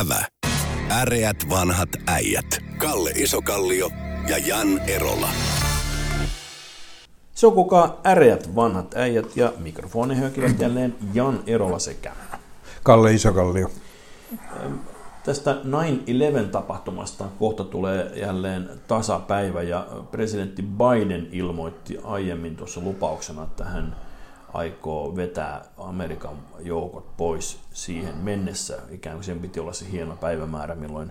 Ävä. Äreät vanhat äijät. Kalle Isokallio ja Jan Erola. Se on kuka äreät vanhat äijät ja mikrofoni höykivät jälleen Jan Erola sekä. Kalle Isokallio. Tästä 9-11 tapahtumasta kohta tulee jälleen tasapäivä ja presidentti Biden ilmoitti aiemmin tuossa lupauksena, että hän aikoo vetää Amerikan joukot pois siihen mennessä. Ikään kuin sen piti olla se hieno päivämäärä, milloin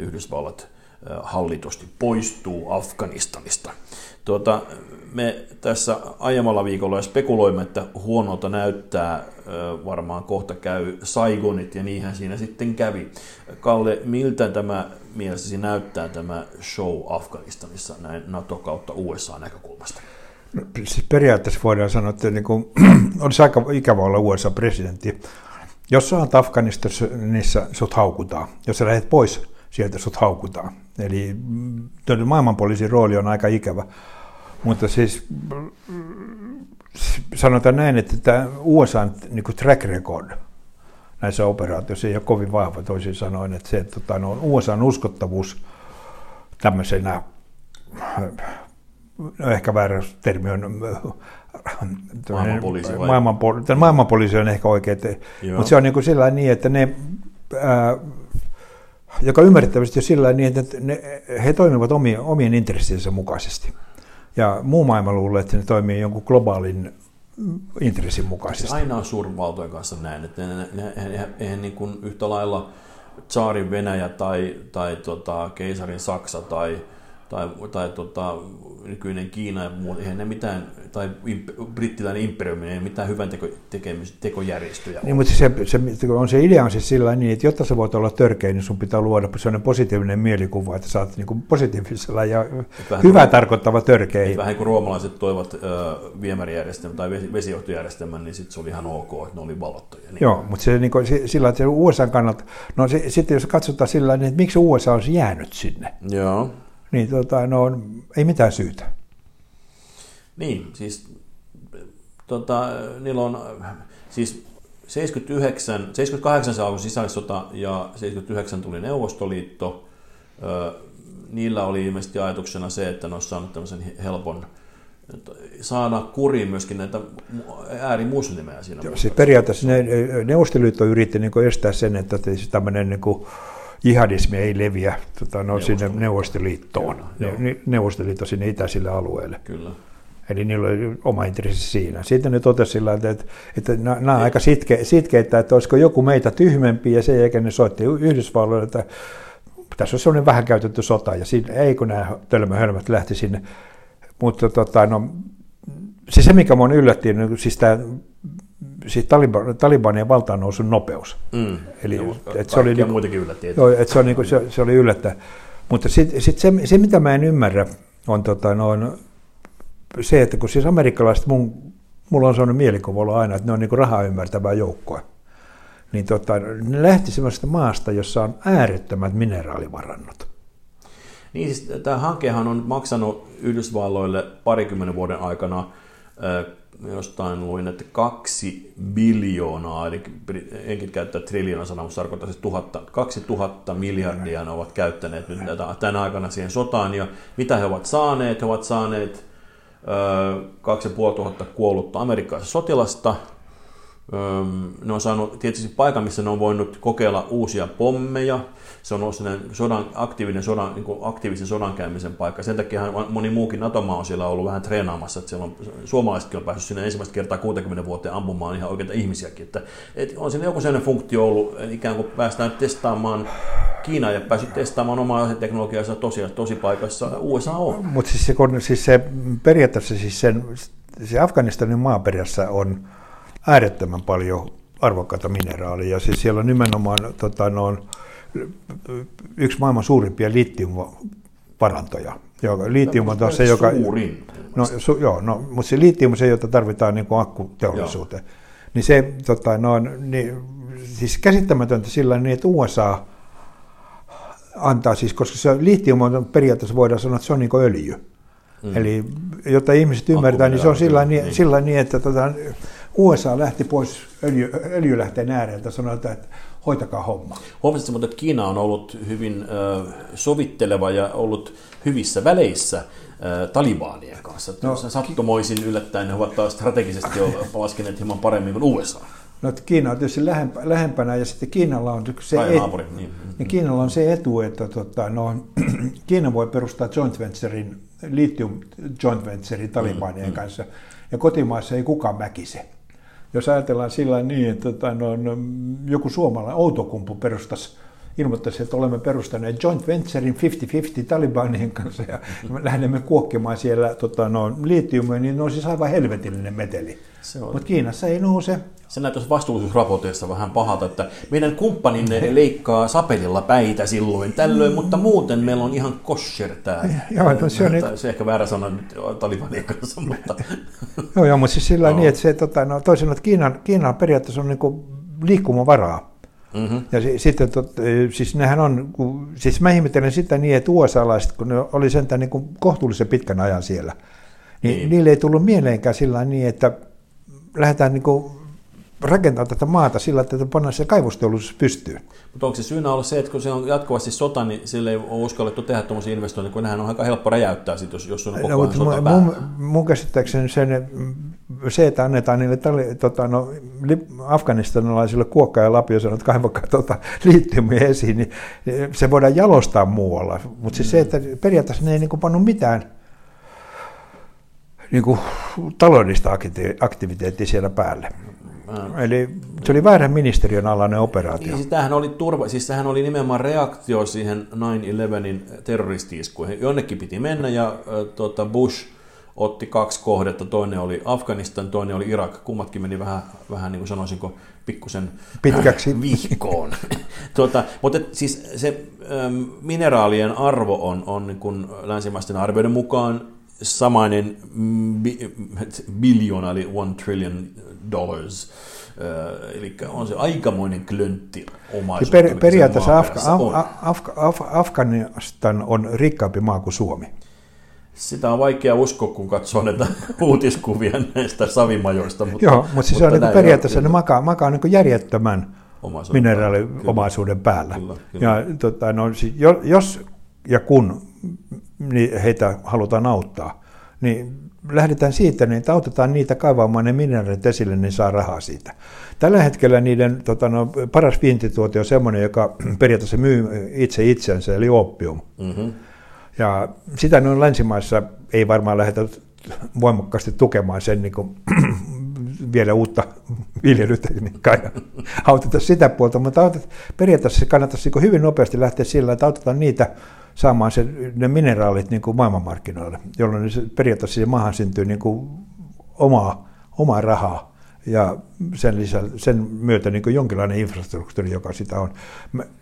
Yhdysvallat hallitusti poistuu Afganistanista. Tuota, me tässä aiemmalla viikolla spekuloimme, että huonolta näyttää, varmaan kohta käy Saigonit ja niinhän siinä sitten kävi. Kalle, miltä tämä mielestäsi näyttää tämä show Afganistanissa näin NATO kautta USA näkökulmasta? Siis periaatteessa voidaan sanoa, että niin kuin, olisi aika ikävä olla USA-presidentti. Jos sä oot Afganistanissa, sut haukutaan. Jos sä lähdet pois, sieltä sut haukutaan. Eli mm, maailmanpoliisin rooli on aika ikävä. Mutta siis sanotaan näin, että tämä USA niin kuin track record näissä operaatioissa ei ole kovin vahva toisin sanoen, että se, että tota, no, USAn uskottavuus tämmöisenä, no ehkä väärä termi on maailmanpoliisi, vai? maailmanpoliisi, maailmanpoliisi on ehkä oikein, mutta se on niin kuin sillä niin, että ne ää, joka ymmärrettävästi on sillä niin, että ne, he toimivat omien, omien intressiensä mukaisesti. Ja muu maailma luulee, että ne toimii jonkun globaalin intressin mukaisesti. Se aina on suurvaltojen kanssa näin, että ne, ne, ne, eihän niin kuin yhtä lailla Tsaarin Venäjä tai, tai tota, keisarin Saksa tai tai, tai tota, nykyinen Kiina ja muu, eihän ne mitään, tai imp, brittiläinen imperiumi, ei mitään hyvän teko, tekemis, tekojärjestöjä niin, mutta se, se, on se idea on siis sillä niin, että jotta sä voit olla törkeä, niin sun pitää luoda sellainen positiivinen mielikuva, että sä oot niin positiivisella ja hyvää tarkoittava törkeä. Vähän kuin roomalaiset toivat ö, viemärijärjestelmän tai vesijohtojärjestelmän, niin sitten se oli ihan ok, että ne oli valottuja. Niin. Joo, mutta se, niin kuin, sillä että se USA kannalta, no se, sitten jos katsotaan sillä niin, että miksi USA olisi jäänyt sinne. Joo niin tota, no, ei mitään syytä. Niin, siis tota, niillä on, siis 79, 78 se alkoi sisällissota ja 79 tuli Neuvostoliitto. Niillä oli ilmeisesti ajatuksena se, että ne olisi saanut tämmöisen helpon saada kuriin myöskin näitä äärimuslimeja siinä. Joo, siis periaatteessa ne, Neuvostoliitto yritti niin estää sen, että tämmöinen niin kuin, jihadismi ei leviä tota, no, sinne Neuvostoliittoon, ne, Neuvostoliitto sinne itäisille alueille. Kyllä. Eli niillä oli oma intressi siinä. Sitten ne totesi sillä että, että, että nämä on aika sitke, sitkeitä, että olisiko joku meitä tyhmempi, ja sen jälkeen ne soitti Yhdysvalloille, että tässä on sellainen vähän käytetty sota, ja siinä, ei kun nämä tölmöhölmät lähti sinne. Mutta tota, no, siis se, mikä minua yllätti, niin siis tämä siis Taliban, Talibanien valtaan nousun nopeus. Mm. Eli, Joo, et se oli niinku, muitakin yllätti. Joo, et se, on, niinku, se, se, oli yllättä. Mutta sitten sit se, se, mitä mä en ymmärrä, on, tota, no, on se, että kun siis amerikkalaiset, mun, mulla on sellainen mielikuva aina, että ne on niinku rahaa ymmärtävää joukkoa. Niin tota, ne lähti sellaisesta maasta, jossa on äärettömät mineraalivarannot. Niin siis tämä hankehan on maksanut Yhdysvalloille parikymmenen vuoden aikana jostain luin, että kaksi biljoonaa, eli enkin käyttää triljoona sanaa, mutta tarkoittaa siis tuhatta, kaksi tuhatta miljardia ne ovat käyttäneet nyt tänä aikana siihen sotaan, ja mitä he ovat saaneet? He ovat saaneet kaksi ja kuollutta amerikkalaista sotilasta, ne on saanut tietysti paikan, missä ne on voinut kokeilla uusia pommeja, se on ollut sodan, aktiivinen sodan, niin aktiivisen sodankäymisen paikka. Sen takia moni muukin NATO-maa on siellä ollut vähän treenaamassa, että siellä on, suomalaisetkin on päässyt sinne ensimmäistä kertaa 60 vuoteen ampumaan ihan oikeita ihmisiäkin. Että, että on siinä joku sellainen funktio ollut, ikään kuin päästään testaamaan Kiina ja päässyt testaamaan omaa teknologiansa tosi, tosi paikassa USA on. Mutta siis se, siis se periaatteessa siis sen, se Afganistanin maaperässä on äärettömän paljon arvokkaita mineraaleja. Siis siellä on nimenomaan tota, no, yksi maailman suurimpia litiumvarantoja. Joka, litium on se, joka... Suurin. No, su, joo, no, mutta se litium on se, jota tarvitaan niin kuin akkuteollisuuteen. Joo. Niin se, tota, no, niin, siis käsittämätöntä sillä niin, että USA antaa siis, koska se litium on periaatteessa voidaan sanoa, että se on niin kuin öljy. Mm. Eli jotta ihmiset ymmärtää, niin se on sillä niin, niin. niin että tota, USA lähti pois öljy, öljylähteen ääreltä, sanotaan, että hoitakaa homma. Huomasitko muuten, että Kiina on ollut hyvin sovitteleva ja ollut hyvissä väleissä äh, talibanien kanssa. No, Sattumoisin yllättäen ne ovat taas strategisesti laskeneet hieman paremmin kuin USA. No, Kiina on tietysti lähempänä ja sitten Kiinalla on se, et, niin. niin Kiinalla on se etu, että tota, no, Kiina voi perustaa joint venturein, lithium joint venturein Talibanien mm, mm. kanssa ja kotimaassa ei kukaan mäkise. Jos ajatellaan sillä niin, että tota, no, no, joku suomalainen Outokumpu perustaisi ilmoittaisi, että olemme perustaneet joint venturein 50-50 Talibanien kanssa ja me lähdemme kuokkimaan siellä tota, no, liittiumia, niin ne on siis aivan helvetillinen meteli. Mutta Kiinassa ei nouse. Se näyttäisi vastuullisuusraporteissa vähän pahalta, että meidän kumppaninne leikkaa sapelilla päitä silloin tällöin, mm. mutta muuten meillä on ihan kosher tämä. Joo, no se on niin... Se ehkä väärä sana nyt Talibanien kanssa, mutta... joo, joo, mutta siis sillä no. niin, että se, tota, no, toisin että Kiinan, Kiinan periaatteessa on niin liikkumavaraa. Mm-hmm. Ja sitten, tot, siis nehän on, kun, siis mä ihmettelen sitä niin, että USA-laiset, kun ne oli sentään niin kuin kohtuullisen pitkän ajan siellä, niin, niin. niille ei tullut mieleenkään sillä niin, että lähdetään niin kuin rakentaa tätä maata sillä, että pannaan se kaivosteollisuus pystyyn. Mutta onko se syynä ollut se, että kun se on jatkuvasti sota, niin sille ei ole uskallettu tehdä tuommoisia investointeja, kun nehän on aika helppo räjäyttää, sit, jos, jos on koko no, ajan sota mun, mun käsittääkseni sen, se, että annetaan niille tali, tota, no, afganistanilaisille kuokka ja lapio sanoo, että kaivakaa tota, liittymia esiin, niin se voidaan jalostaa muualla. Mutta siis mm. se, että periaatteessa ne ei niin pannut mitään niin kuin, taloudellista aktiviteettia siellä päälle. Eli se oli väärän ministeriön alainen operaatio. Niin, tämähän oli, turva, siis tämähän oli nimenomaan reaktio siihen 9-11 terroristi-iskuihin. Jonnekin piti mennä ja äh, tuota, Bush otti kaksi kohdetta. Toinen oli Afganistan, toinen oli Irak. Kummatkin meni vähän, vähän niin kuin sanoisinko, pikkusen pitkäksi vihkoon. tuota, mutta siis se ähm, mineraalien arvo on, on niin kuin länsimaisten arvioiden mukaan samainen bi, biljoona, eli one trillion dollars. Uh, eli on se aikamoinen klöntti omaisuutta. Per, periaatteessa Afga, Af, Af, Af, Afganistan on rikkaampi maa kuin Suomi. Sitä on vaikea uskoa, kun katsoo näitä uutiskuvia näistä savimajoista. Mutta, Joo, mutta siis mutta on niin periaatteessa ne makaa, makaa niin järjettömän mineraaliomaisuuden päällä. Kyllä, kyllä. Ja, tota, no, jos ja kun niin heitä halutaan auttaa, niin lähdetään siitä, niin autetaan niitä kaivamaan ne mineraalit esille, niin saa rahaa siitä. Tällä hetkellä niiden tota, no, paras vientituote on semmoinen, joka periaatteessa myy itse itsensä, eli oppium. Mm-hmm. Ja sitä noin länsimaissa ei varmaan lähdetä voimakkaasti tukemaan sen niin kuin, vielä uutta viljelytekniikkaa ja auteta sitä puolta, mutta autet, periaatteessa se kannattaisi niin hyvin nopeasti lähteä sillä, että autetaan niitä saamaan se, ne mineraalit niin kuin maailmanmarkkinoille, jolloin se, periaatteessa se maahan syntyy niin kuin omaa, omaa rahaa ja sen, lisä, sen myötä niin kuin jonkinlainen infrastruktuuri, joka sitä on.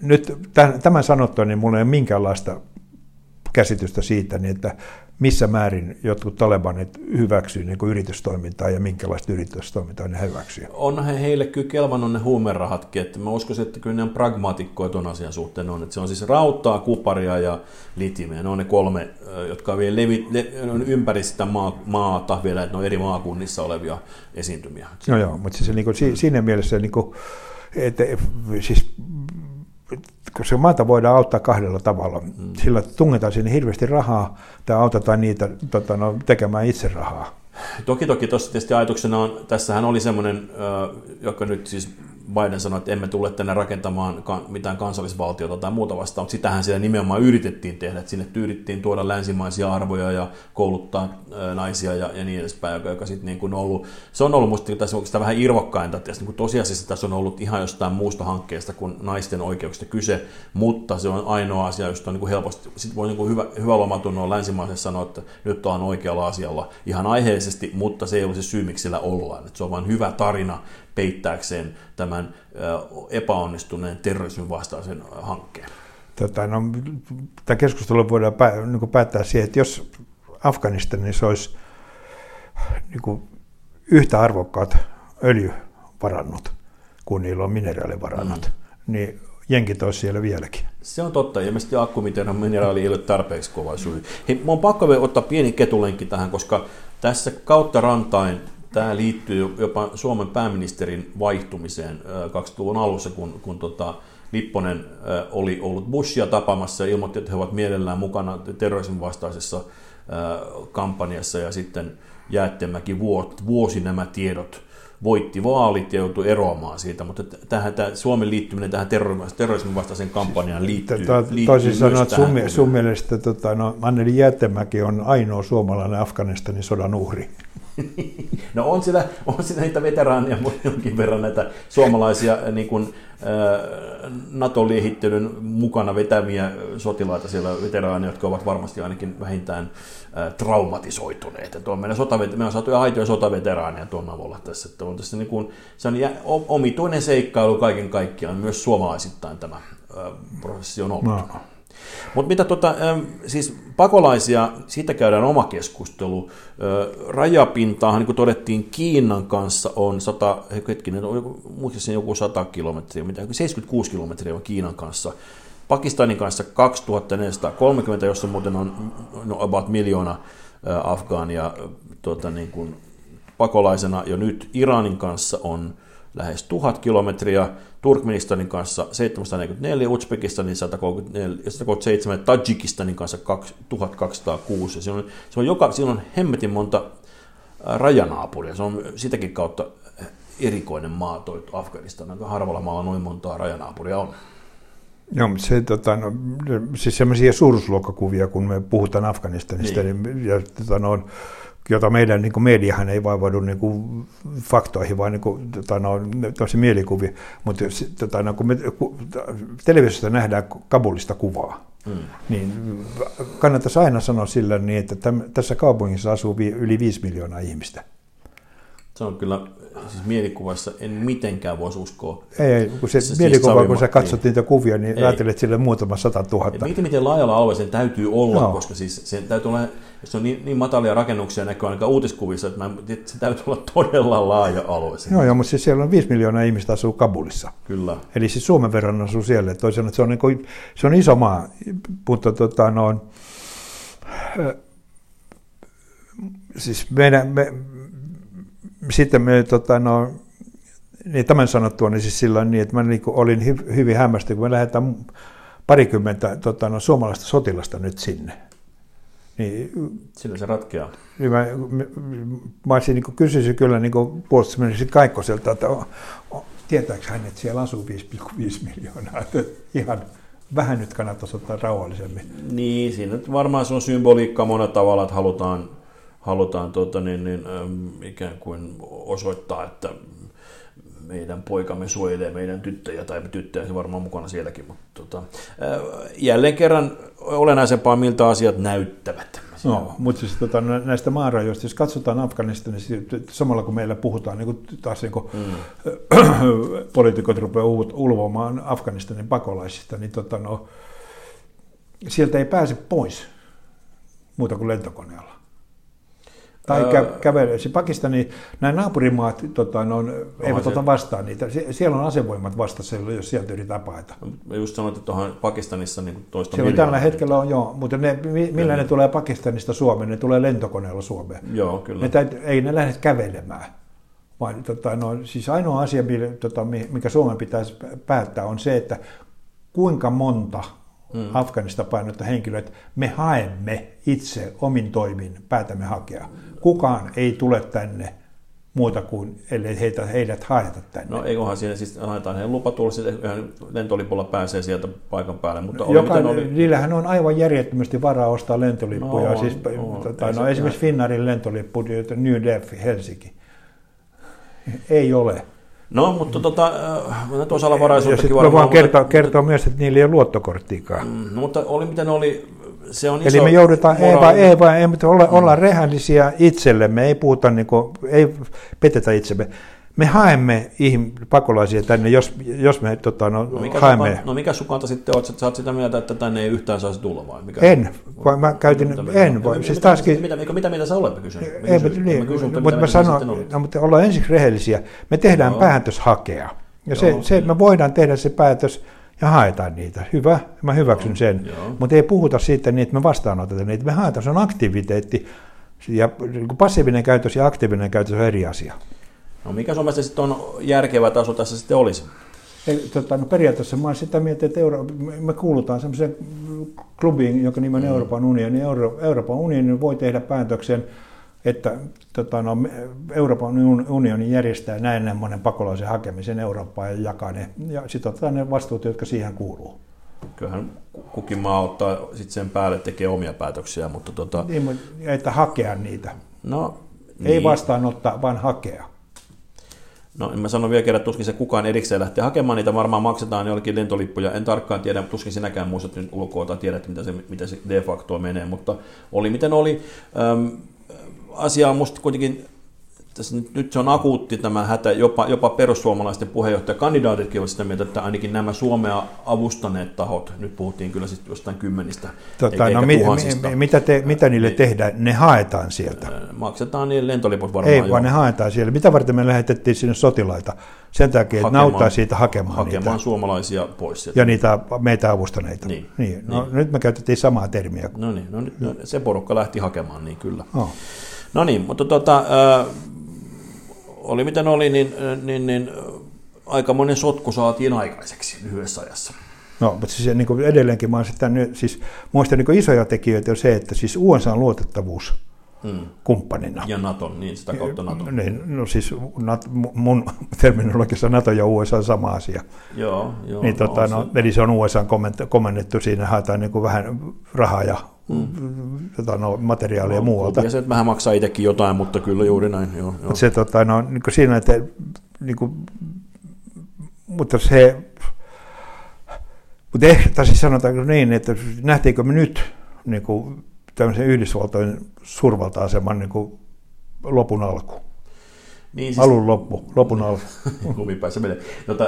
Nyt tämän sanottua, niin minulla ei ole minkäänlaista käsitystä siitä, niin että missä määrin jotkut talebanit hyväksyvät niin yritystoimintaa ja minkälaista yritystoimintaa ne hyväksyvät. On he heille kyllä kelvannut ne huumerahatkin, että mä uskoisin, että kyllä ne on pragmaatikkoja tuon asian suhteen on, että se on siis rautaa, kuparia ja litimeä, ne on ne kolme, jotka vielä levi, le, on ympäri sitä maa, maata vielä, että ne on eri maakunnissa olevia esiintymiä. No joo, mutta siis niin kuin, siinä mielessä niin kuin, että, siis koska maata voidaan auttaa kahdella tavalla. Mm. Sillä tungetaan sinne hirveästi rahaa tai autetaan niitä tota, no, tekemään itse rahaa. Toki toki tuossa tietysti ajatuksena on, tässähän oli semmoinen, joka nyt siis Biden sanoi, että emme tule tänne rakentamaan mitään kansallisvaltiota tai muuta vastaan, mutta sitähän siellä nimenomaan yritettiin tehdä, että sinne yritettiin tuoda länsimaisia arvoja ja kouluttaa naisia ja, ja niin edespäin, joka, joka sitten niin kuin ollut, se on ollut musta tässä sitä vähän irvokkainta, että niin tosiasiassa tässä on ollut ihan jostain muusta hankkeesta kuin naisten oikeuksista kyse, mutta se on ainoa asia, josta on niin kuin helposti, sitten voi niin kuin hyvä, hyvä lomatunnolla länsimaisesti sanoa, että nyt on oikealla asialla ihan aiheellisesti, mutta se ei ole se syy, miksi sillä ollaan, että se on vain hyvä tarina peittääkseen tämän epäonnistuneen terrorismin vastaisen hankkeen? Tota, no, tämä keskustelu voidaan pää, niin päättää siihen, että jos Afganistanissa olisi niin kuin yhtä arvokkaat öljyvarannut kuin niillä on mineraalivarannut, mm. niin jenkit olisi siellä vieläkin. Se on totta. Ilmeisesti akkumiteeran mineraali ei ole tarpeeksi kova syy. Hei, on pakko vielä ottaa pieni ketulenki tähän, koska tässä kautta rantain tämä liittyy jopa Suomen pääministerin vaihtumiseen 2000-luvun alussa, kun, kun tota, Lipponen oli ollut Bushia tapaamassa ja ilmoitti, että he ovat mielellään mukana terrorismin vastaisessa kampanjassa ja sitten Jäätteenmäki vuosi nämä tiedot voitti vaalit ja joutui eroamaan siitä, mutta tähän, tämä Suomen liittyminen tähän terrorismin vastaiseen kampanjaan liittyy, liittyy Toisin sanoen, että sun, sun mielestä tota, no, Anneli Jäätteenmäki on ainoa suomalainen Afganistanin sodan uhri. No on sitä, on sitä niitä veteraaneja jonkin verran näitä suomalaisia niin kuin, NATO-liehittelyn mukana vetämiä sotilaita siellä veteraaneja, jotka ovat varmasti ainakin vähintään traumatisoituneet. Että on meidän sotavet- me on saatu aitoja sotaveteraaneja tuon avulla tässä. Että on tässä niin kuin, se on omituinen seikkailu kaiken kaikkiaan, myös suomalaisittain tämä prosessi on ollut. No. Mutta mitä tota, siis pakolaisia, siitä käydään oma keskustelu. Rajapintaa, niin kuin todettiin, Kiinan kanssa on 100, hetkinen, muistaakseni joku 100 kilometriä, 76 kilometriä on Kiinan kanssa. Pakistanin kanssa 2430, jossa muuten on no, about miljoona afgaania tuota, niin kuin, pakolaisena jo nyt. Iranin kanssa on lähes 1000 kilometriä, Turkmenistanin kanssa 744, Uzbekistanin 137, Tajikistanin kanssa 1206. Se on, se on joka, siinä on hemmetin monta rajanaapuria. Se on sitäkin kautta erikoinen maa, toi Afganistan. Aika harvalla maalla noin montaa rajanaapuria on. Joo, mutta se, tota, no, siis sellaisia suuruusluokkakuvia, kun me puhutaan Afganistanista, niin. Niin, ja, tota, no, jota meidän niin kuin mediahan ei vaivaudu niin kuin faktoihin, vaan niin kuin, tota, no, mielikuvia. Mutta tota, no, kun me kun televisiosta nähdään Kabulista kuvaa, mm. niin kannattaisi aina sanoa sillä niin, että täm, tässä kaupungissa asuu vi, yli 5 miljoonaa ihmistä. Se on kyllä, siis mielikuvassa en mitenkään voisi uskoa. Ei, ei kun se, se mielikuva, siis kun sä katsot niitä kuvia, niin ei. ajattelet sille muutama sata tuhatta. Miten, miten laajalla alueella sen täytyy olla, no. koska siis sen täytyy olla se on niin, niin matalia rakennuksia näkyy ainakaan uutiskuvissa, että, mä, että se täytyy olla todella laaja alue. Joo, joo, mutta siis siellä on 5 miljoonaa ihmistä asuu Kabulissa. Kyllä. Eli siis Suomen verran asuu siellä. Toisaalta että se on, niin kuin, se on iso maa, mutta tota, no, siis meidän, me, sitten me, tota, no, niin tämän sanottua, niin siis sillä niin, että mä niin olin hy, hyvin hämmästynyt, kun me lähdetään parikymmentä tota, no, suomalaista sotilasta nyt sinne. Niin, Sillä se ratkeaa. Niin mä, mä, mä olisin, niin kysyisin kyllä niin puolustusministeri Kaikkoselta, että tietääkö hän, että siellä asuu 5,5 miljoonaa. Että ihan vähän nyt kannattaisi ottaa rauhallisemmin. Niin, siinä varmaan se on symboliikka monella tavalla, että halutaan, halutaan tota, niin, niin, ähm, ikään kuin osoittaa, että meidän poikamme suojelee meidän tyttöjä, tai tyttöjä se varmaan mukana sielläkin, mutta tota, jälleen kerran olennaisempaa, miltä asiat näyttävät. No, mutta siis tota, näistä maarajoista, jos katsotaan Afganistanissa, niin samalla kun meillä puhutaan, niin kuin taas niin kuin, mm. poliitikot rupeaa ulvomaan Afganistanin pakolaisista, niin tota, no, sieltä ei pääse pois muuta kuin lentokoneella tai kä- kävelee. Se Pakistani, nämä naapurimaat tota, no, eivät se... ota vastaan niitä. Sie- on asevoimat vastassa, jos sieltä yritetään paeta. Mä just sanoin, että tuohon Pakistanissa niin toista Siellä tällä hetkellä on joo, mutta ne, millä ne tulee Pakistanista Suomeen? Ne tulee lentokoneella Suomeen. Joo, kyllä. Ne täyt, ei ne lähde kävelemään. Vaan, tota, no, siis ainoa asia, tota, mikä Suomen pitäisi päättää, on se, että kuinka monta hmm. Afganista painottaa henkilöitä me haemme itse omin toimin, päätämme hakea kukaan ei tule tänne muuta kuin, ellei heitä, heidät haeta tänne. No eiköhän siinä siis haetaan heidän lupa tulla, sitten lentolipulla pääsee sieltä paikan päälle. Mutta oli, Joka, oli... Niillähän on aivan järjettömästi varaa ostaa lentolippuja. No, siis, no, tai, no, esimerkiksi Finnaarin lentolippu New Delhi, Helsinki. Ei ole. No, mutta tota, äh, osalla varaisuuttakin varmaan... vaan kertoa, kertoa myös, että niillä ei ole luottokorttiikaan. Mm, no, mutta oli miten oli, se on Eli me joudutaan, ei vaan, ei vaan, ei, mutta olla, mm. olla rehellisiä itsellemme, ei puhuta, niin kuin, ei petetä itsemme. Me haemme pakolaisia tänne, jos, jos me tota, no, no mikä haemme. Sun, no mikä sun kanta sitten on, että sä oot sitä mieltä, että tänne ei yhtään saisi tulla vai? Mikä en, vaan mä käytin, mitä, en. Mitä, siis mitä, taaskin, mitä, mitä, mitä mieltä sä olet, mä kysyn. Ei, kysyn, niin, mä kysyn, mutta mä sanon, no, mutta ollaan ensiksi rehellisiä. Me tehdään Joo. päätös hakea. Ja se, se, me voidaan tehdä se päätös, ja haetaan niitä. Hyvä, mä hyväksyn sen. Mutta ei puhuta siitä niin, että me vastaanotetaan niitä. Me haetaan, se on aktiviteetti. Ja niin kuin passiivinen käytös ja aktiivinen käytös on eri asia. No mikä sun mielestä sitten on järkevä taso tässä sitten olisi? Eli, tota, no periaatteessa mä olen sitä mieltä, että Euro, me kuulutaan sellaiseen klubiin, joka nimi on mm. Euroopan unioni. Euro, Euroopan unioni voi tehdä päätöksen, että tota, no, Euroopan unioni järjestää näin monen pakolaisen hakemisen Eurooppaan ja jakaa ne. Ja sitten otetaan ne vastuut, jotka siihen kuuluu. Kyllähän kukin maa ottaa sitten sen päälle tekee omia päätöksiä, mutta... Tota... Niin, että hakea niitä. No, Ei niin. vastaanottaa, vaan hakea. No en mä sano vielä kerran, että tuskin se kukaan erikseen lähtee hakemaan niitä, varmaan maksetaan jollekin lentolippuja. En tarkkaan tiedä, tuskin sinäkään muistat nyt ulkoa tai tiedät, mitä se, mitä se de facto menee, mutta oli miten oli. Öm, asia on musta kuitenkin tässä nyt, nyt se on akuutti tämä hätä, jopa, jopa perussuomalaisten puheenjohtajakandidaatitkin ovat sitä mieltä, että ainakin nämä Suomea avustaneet tahot, nyt puhuttiin kyllä sitten jostain kymmenistä, tota, no, mi, mi, mitä, te, mitä niille niin, tehdään? Ne haetaan sieltä. Maksetaan niille lentoliput varmaan. Ei, vaan jo. ne haetaan siellä. Mitä varten me lähetettiin sinne sotilaita? Sen takia, että nauttaa siitä hakemaan, hakemaan niitä. suomalaisia pois. Sieltä. Ja niitä meitä avustaneita. Niin. niin. No, niin. Nyt me käytettiin samaa termiä. No niin, no, nyt, no, se porukka lähti hakemaan, niin kyllä. Oh. No niin, mutta tota, äh, oli miten oli, niin, niin, niin aikamoinen sotku saatiin aikaiseksi lyhyessä ajassa. No, mutta siis niin kuin edelleenkin mä sitten, siis muista niin isoja tekijöitä on se, että siis USA on luotettavuus hmm. kumppanina. Ja NATO, niin sitä kautta NATO. Niin, no siis NATO, mun terminologissa NATO ja USA on sama asia. Joo, joo. Niin, tota, no, se... Eli se on USA komennettu, siinä haetaan niin kuin vähän rahaa ja mm. tota, no, materiaalia no, muualta. Ja se, että vähän maksaa itsekin jotain, mutta kyllä juuri näin. Joo, joo. Se, tota, no, niin kuin siinä, että niin kuin, mutta se, mutta ehkä, siis sanotaanko niin, että nähtiinkö me nyt niin kuin, tämmöisen Yhdysvaltojen suurvalta-aseman niin kuin, lopun alku? Niin, siis, Alun loppu, lopun alku. Lumipäässä menee. Tota,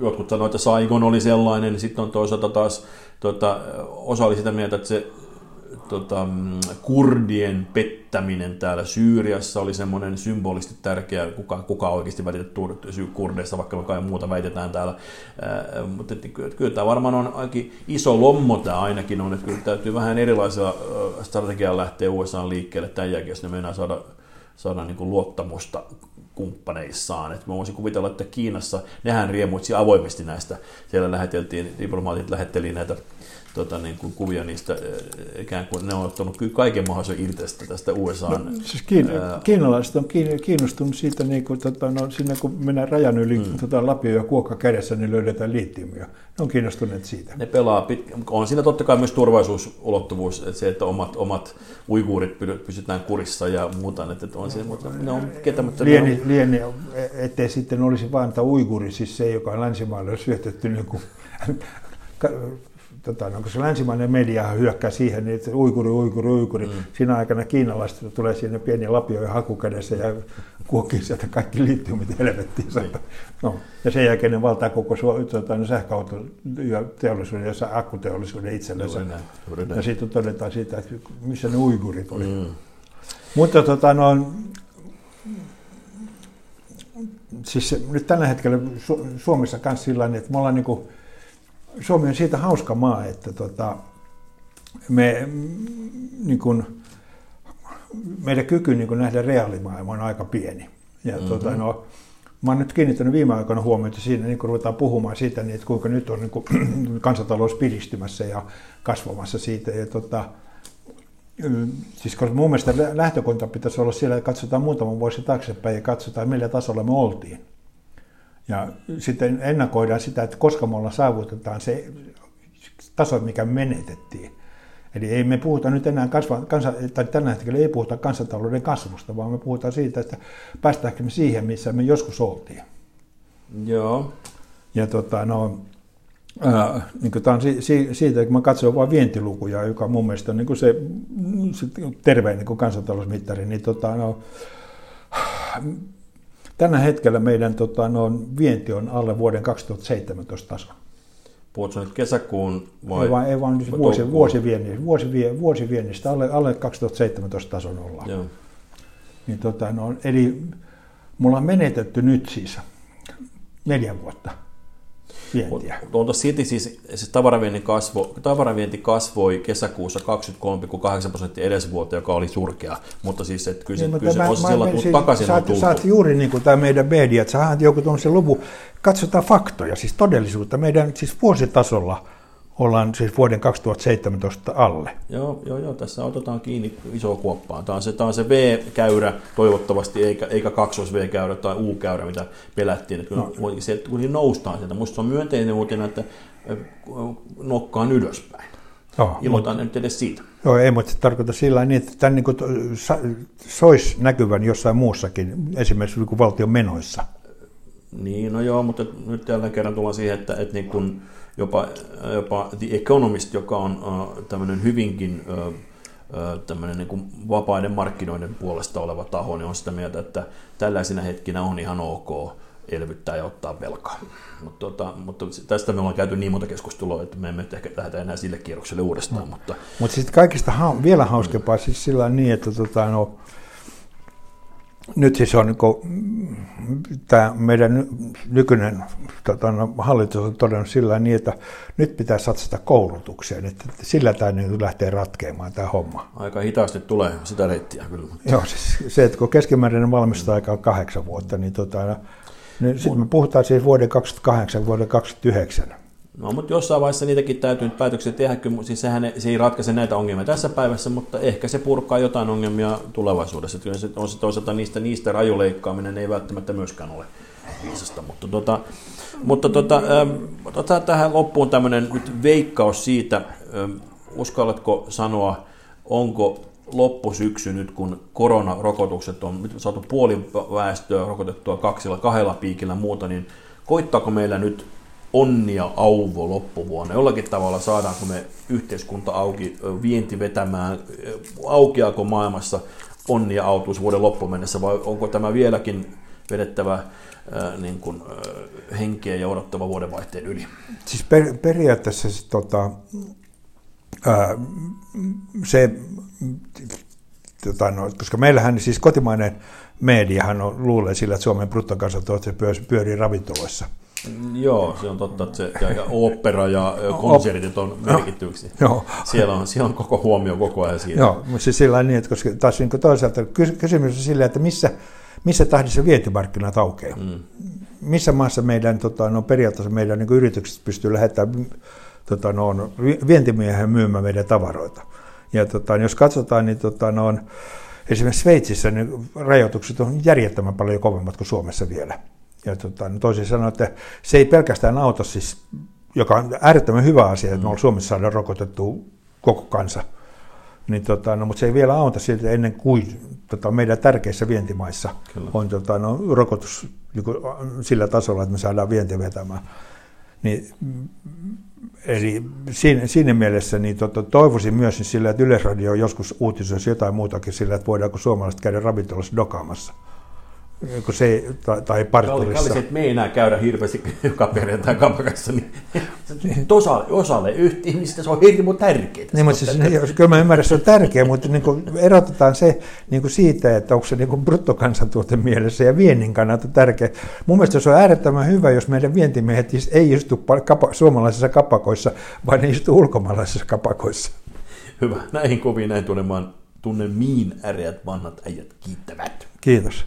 jotkut sanoivat, että Saigon oli sellainen, niin sitten on toisaalta taas tota, osa oli sitä mieltä, että se tota, kurdien pettäminen täällä Syyriassa oli semmoinen symbolisesti tärkeä, kuka, kuka oikeasti välitet kurdeista, vaikka kai muuta väitetään täällä. Ää, mutta että, kyllä tämä varmaan on aika iso lommo tämä ainakin on, että kyllä täytyy vähän erilaisella strategialla lähteä USA liikkeelle tämän jälkeen, jos ne meinaa saada, saada niin kuin luottamusta kumppaneissaan. Et mä voisin kuvitella, että Kiinassa nehän riemuitsi avoimesti näistä. Siellä läheteltiin, diplomaatit lähetteli näitä tota, niin kuin kuvia niistä, ikään kuin ne on ottanut kaiken mahdollisen irti tästä USA. No, siis kiin, ää... kiinalaiset on kiinnostunut siitä, niin kuin, tota, no, sinne kun mennään rajan yli mm. tota, Lapio ja kuokka kädessä, niin löydetään liittiumia. Ne on kiinnostuneet siitä. Ne pelaa, pit... on siinä totta kai myös turvallisuusulottuvuus, että se, että omat, omat uiguurit pysytään kurissa ja muuta, että on se, mutta ne on ketämättä. Lieni, on... lieni, ettei sitten olisi vain tämä uiguri, siis se, joka on länsimaille syötetty niin kuin, tota, no, kun se länsimainen media hyökkää siihen, niin että uikuri, uikuri, uikuri. Mm. Siinä aikana kiinalaiset tulee sinne pieni lapio ja hakukädessä ja kuokkii sieltä kaikki liittyumit helvettiin. Niin. No, ja sen jälkeen ne valtaa koko tota, no, sähköauto ja teollisuuden ja akkuteollisuuden itsellensä. Ja sitten todetaan siitä, että missä ne uigurit oli. Mm. Mutta tota, no, siis nyt tällä hetkellä Suomessa kanssa sillä että me ollaan niin kuin, Suomi on siitä hauska maa, että tota, me, niin kun, meidän kyky niin kun nähdä reaalimaailma on aika pieni. Ja mm-hmm. tota, no, mä oon nyt kiinnittänyt viime aikoina huomiota siinä, niin kun ruvetaan puhumaan siitä, niin, että kuinka nyt on niin kun, kansantalous piristymässä ja kasvamassa siitä. Ja, tota, siis koska mun mielestä lähtökunta pitäisi olla siellä, että katsotaan muutaman vuosi taaksepäin ja katsotaan, millä tasolla me oltiin. Ja sitten ennakoidaan sitä, että koska me ollaan saavutetaan se taso, mikä menetettiin. Eli ei me puhuta nyt enää kasva, kansa, tai tällä hetkellä ei puhuta kansantalouden kasvusta, vaan me puhutaan siitä, että päästäänkö me siihen, missä me joskus oltiin. Joo. Ja tota, no, ää, niin tämä on si, si, siitä, kun mä katson vain vientilukuja, joka mun mielestä on niin se, se terveen niin kansantalousmittari, niin tota, no, Tänä hetkellä meidän tota, no, vienti on alle vuoden 2017 tason. Puhutko nyt kesäkuun vai? Ei vaan, ei vaan vuosi, vuosi, vuosiviennistä, vuosi, vuosiviennistä alle, alle 2017 tason ollaan. Joo. Niin, tota, no, eli mulla on menetetty nyt siis neljä vuotta. Vientiä. Tuolta City siis, siis tavaravienti, kasvo, tavaravienti kasvoi kesäkuussa 23,8 prosenttia edellisvuotta, joka oli surkea. Mutta siis, että kyllä, niin, kyllä se osa sillä siis, takaisin sä, on tultu. Oot juuri niin kuin tämä meidän media, että sä joku tuollaisen luvun. Katsotaan faktoja, siis todellisuutta. Meidän siis vuositasolla ollaan siis vuoden 2017 alle. Joo, joo, joo tässä otetaan kiinni iso kuoppaan. Tämä on se, tämä on se V-käyrä toivottavasti, eikä, eikä kaksos V-käyrä tai U-käyrä, mitä pelättiin. Että kun, no. sieltä, kun noustaan sieltä, minusta se on myönteinen uutinen, että nokkaan ylöspäin. Joo, Iloitaan mutta, nyt edes siitä. Joo, ei, mutta se tarkoittaa sillä niin, että tämän niin kuin, sois näkyvän jossain muussakin, esimerkiksi niin valtion menoissa. Niin, no joo, mutta nyt jälleen kerran tullaan siihen, että, että niin kuin, jopa, jopa The Economist, joka on tämmöinen hyvinkin tämmöinen niin kuin vapaiden markkinoiden puolesta oleva taho, niin on sitä mieltä, että tällaisina hetkinä on ihan ok elvyttää ja ottaa velkaa. Mutta, tota, mutta tästä me ollaan käyty niin monta keskustelua, että me emme ehkä lähdetä enää sille kierrokselle uudestaan. No. Mutta, mutta sitten kaikista ha- vielä hauskempaa siis sillä niin, että tota, no, nyt siis on niin tämä meidän nykyinen tota, no, hallitus on todennut sillä niin, että nyt pitää satsata koulutukseen, että sillä tämä nyt lähtee ratkeamaan tämä homma. Aika hitaasti tulee sitä reittiä kyllä. Joo, siis se, että kun keskimääräinen valmistusaika on kahdeksan vuotta, niin, tota, no, niin sitten me puhutaan siis vuoden 2008 vuoden 2009. No, mutta jossain vaiheessa niitäkin täytyy nyt päätöksiä tehdä, kyllä siis sehän se ei ratkaise näitä ongelmia tässä päivässä, mutta ehkä se purkaa jotain ongelmia tulevaisuudessa. Kyllä se on se toisaalta niistä, niistä rajuleikkaaminen ei välttämättä myöskään ole viisasta, mutta, tota, mutta tota, ähm, otetaan tähän loppuun tämmöinen nyt veikkaus siitä, ähm, uskallatko sanoa, onko loppusyksy nyt, kun koronarokotukset on nyt saatu puoli väestöä rokotettua kaksilla, kahdella piikillä muuta, niin koittaako meillä nyt onnia auvo loppuvuonna? Jollakin tavalla saadaanko me yhteiskunta auki, vienti vetämään, aukeako maailmassa onnia autuus vuoden loppuun mennessä vai onko tämä vieläkin vedettävä niin kuin, henkeä ja odottava vuodenvaihteen yli? Siis per, periaatteessa se, tota, ää, se tota, no, koska meillähän siis kotimainen mediahan on, luulee sillä, että Suomen bruttokansantuote pyörii ravintoloissa – Joo, se on totta, että se, ja, ja opera ja konsertit on merkityksi. Joo. Siellä, on, siellä on koko huomio koko ajan siinä. Joo, mutta siis sillä niin, että koska taas niin toisaalta kysymys on sillä, että missä, missä tahdissa vientimarkkinat aukeaa. Mm. Missä maassa meidän tota, no, periaatteessa meidän niin yritykset pystyy lähettämään tota, no, vientimiehen myymään meidän tavaroita. Ja tota, jos katsotaan, niin tota, no, esimerkiksi Sveitsissä niin rajoitukset on järjettömän paljon kovemmat kuin Suomessa vielä. Ja tota, niin toisin sanoen, että se ei pelkästään auta siis, joka on äärettömän hyvä asia, että me Suomessa saadaan rokotettu koko kansa. Niin, tota, no, mutta se ei vielä auta siltä ennen kuin tota, meidän tärkeissä vientimaissa Kyllä. on tota, no, rokotus niin kuin, sillä tasolla, että me saadaan vienti vetämään. Niin, eli siinä, siinä mielessä niin tota, toivoisin myös niin sillä, että Yleisradio joskus uutisoisi jotain muutakin sillä, että voidaanko suomalaiset käydä ravintolassa dokaamassa kun se, tai, tai parturissa. Kalli, Kalli, me ei enää käydä hirveästi joka perjantai kapakassa, niin osalle, osalle ihmisistä se on hirveän tärkeää. Niin, mutta siis, jos, kyllä mä ymmärrän, se on tärkeää, mutta niin kuin erotetaan se niin kuin siitä, että onko se niin kuin bruttokansantuote mielessä ja viennin kannalta tärkeä. Mun mielestä se on äärettömän hyvä, jos meidän vientimiehet ei istu kapa, suomalaisissa kapakoissa, vaan ne istu ulkomaalaisissa kapakoissa. Hyvä. Näihin kuviin näin tunnemaan miin äreät vanhat äijät kiittävät. Kiitos.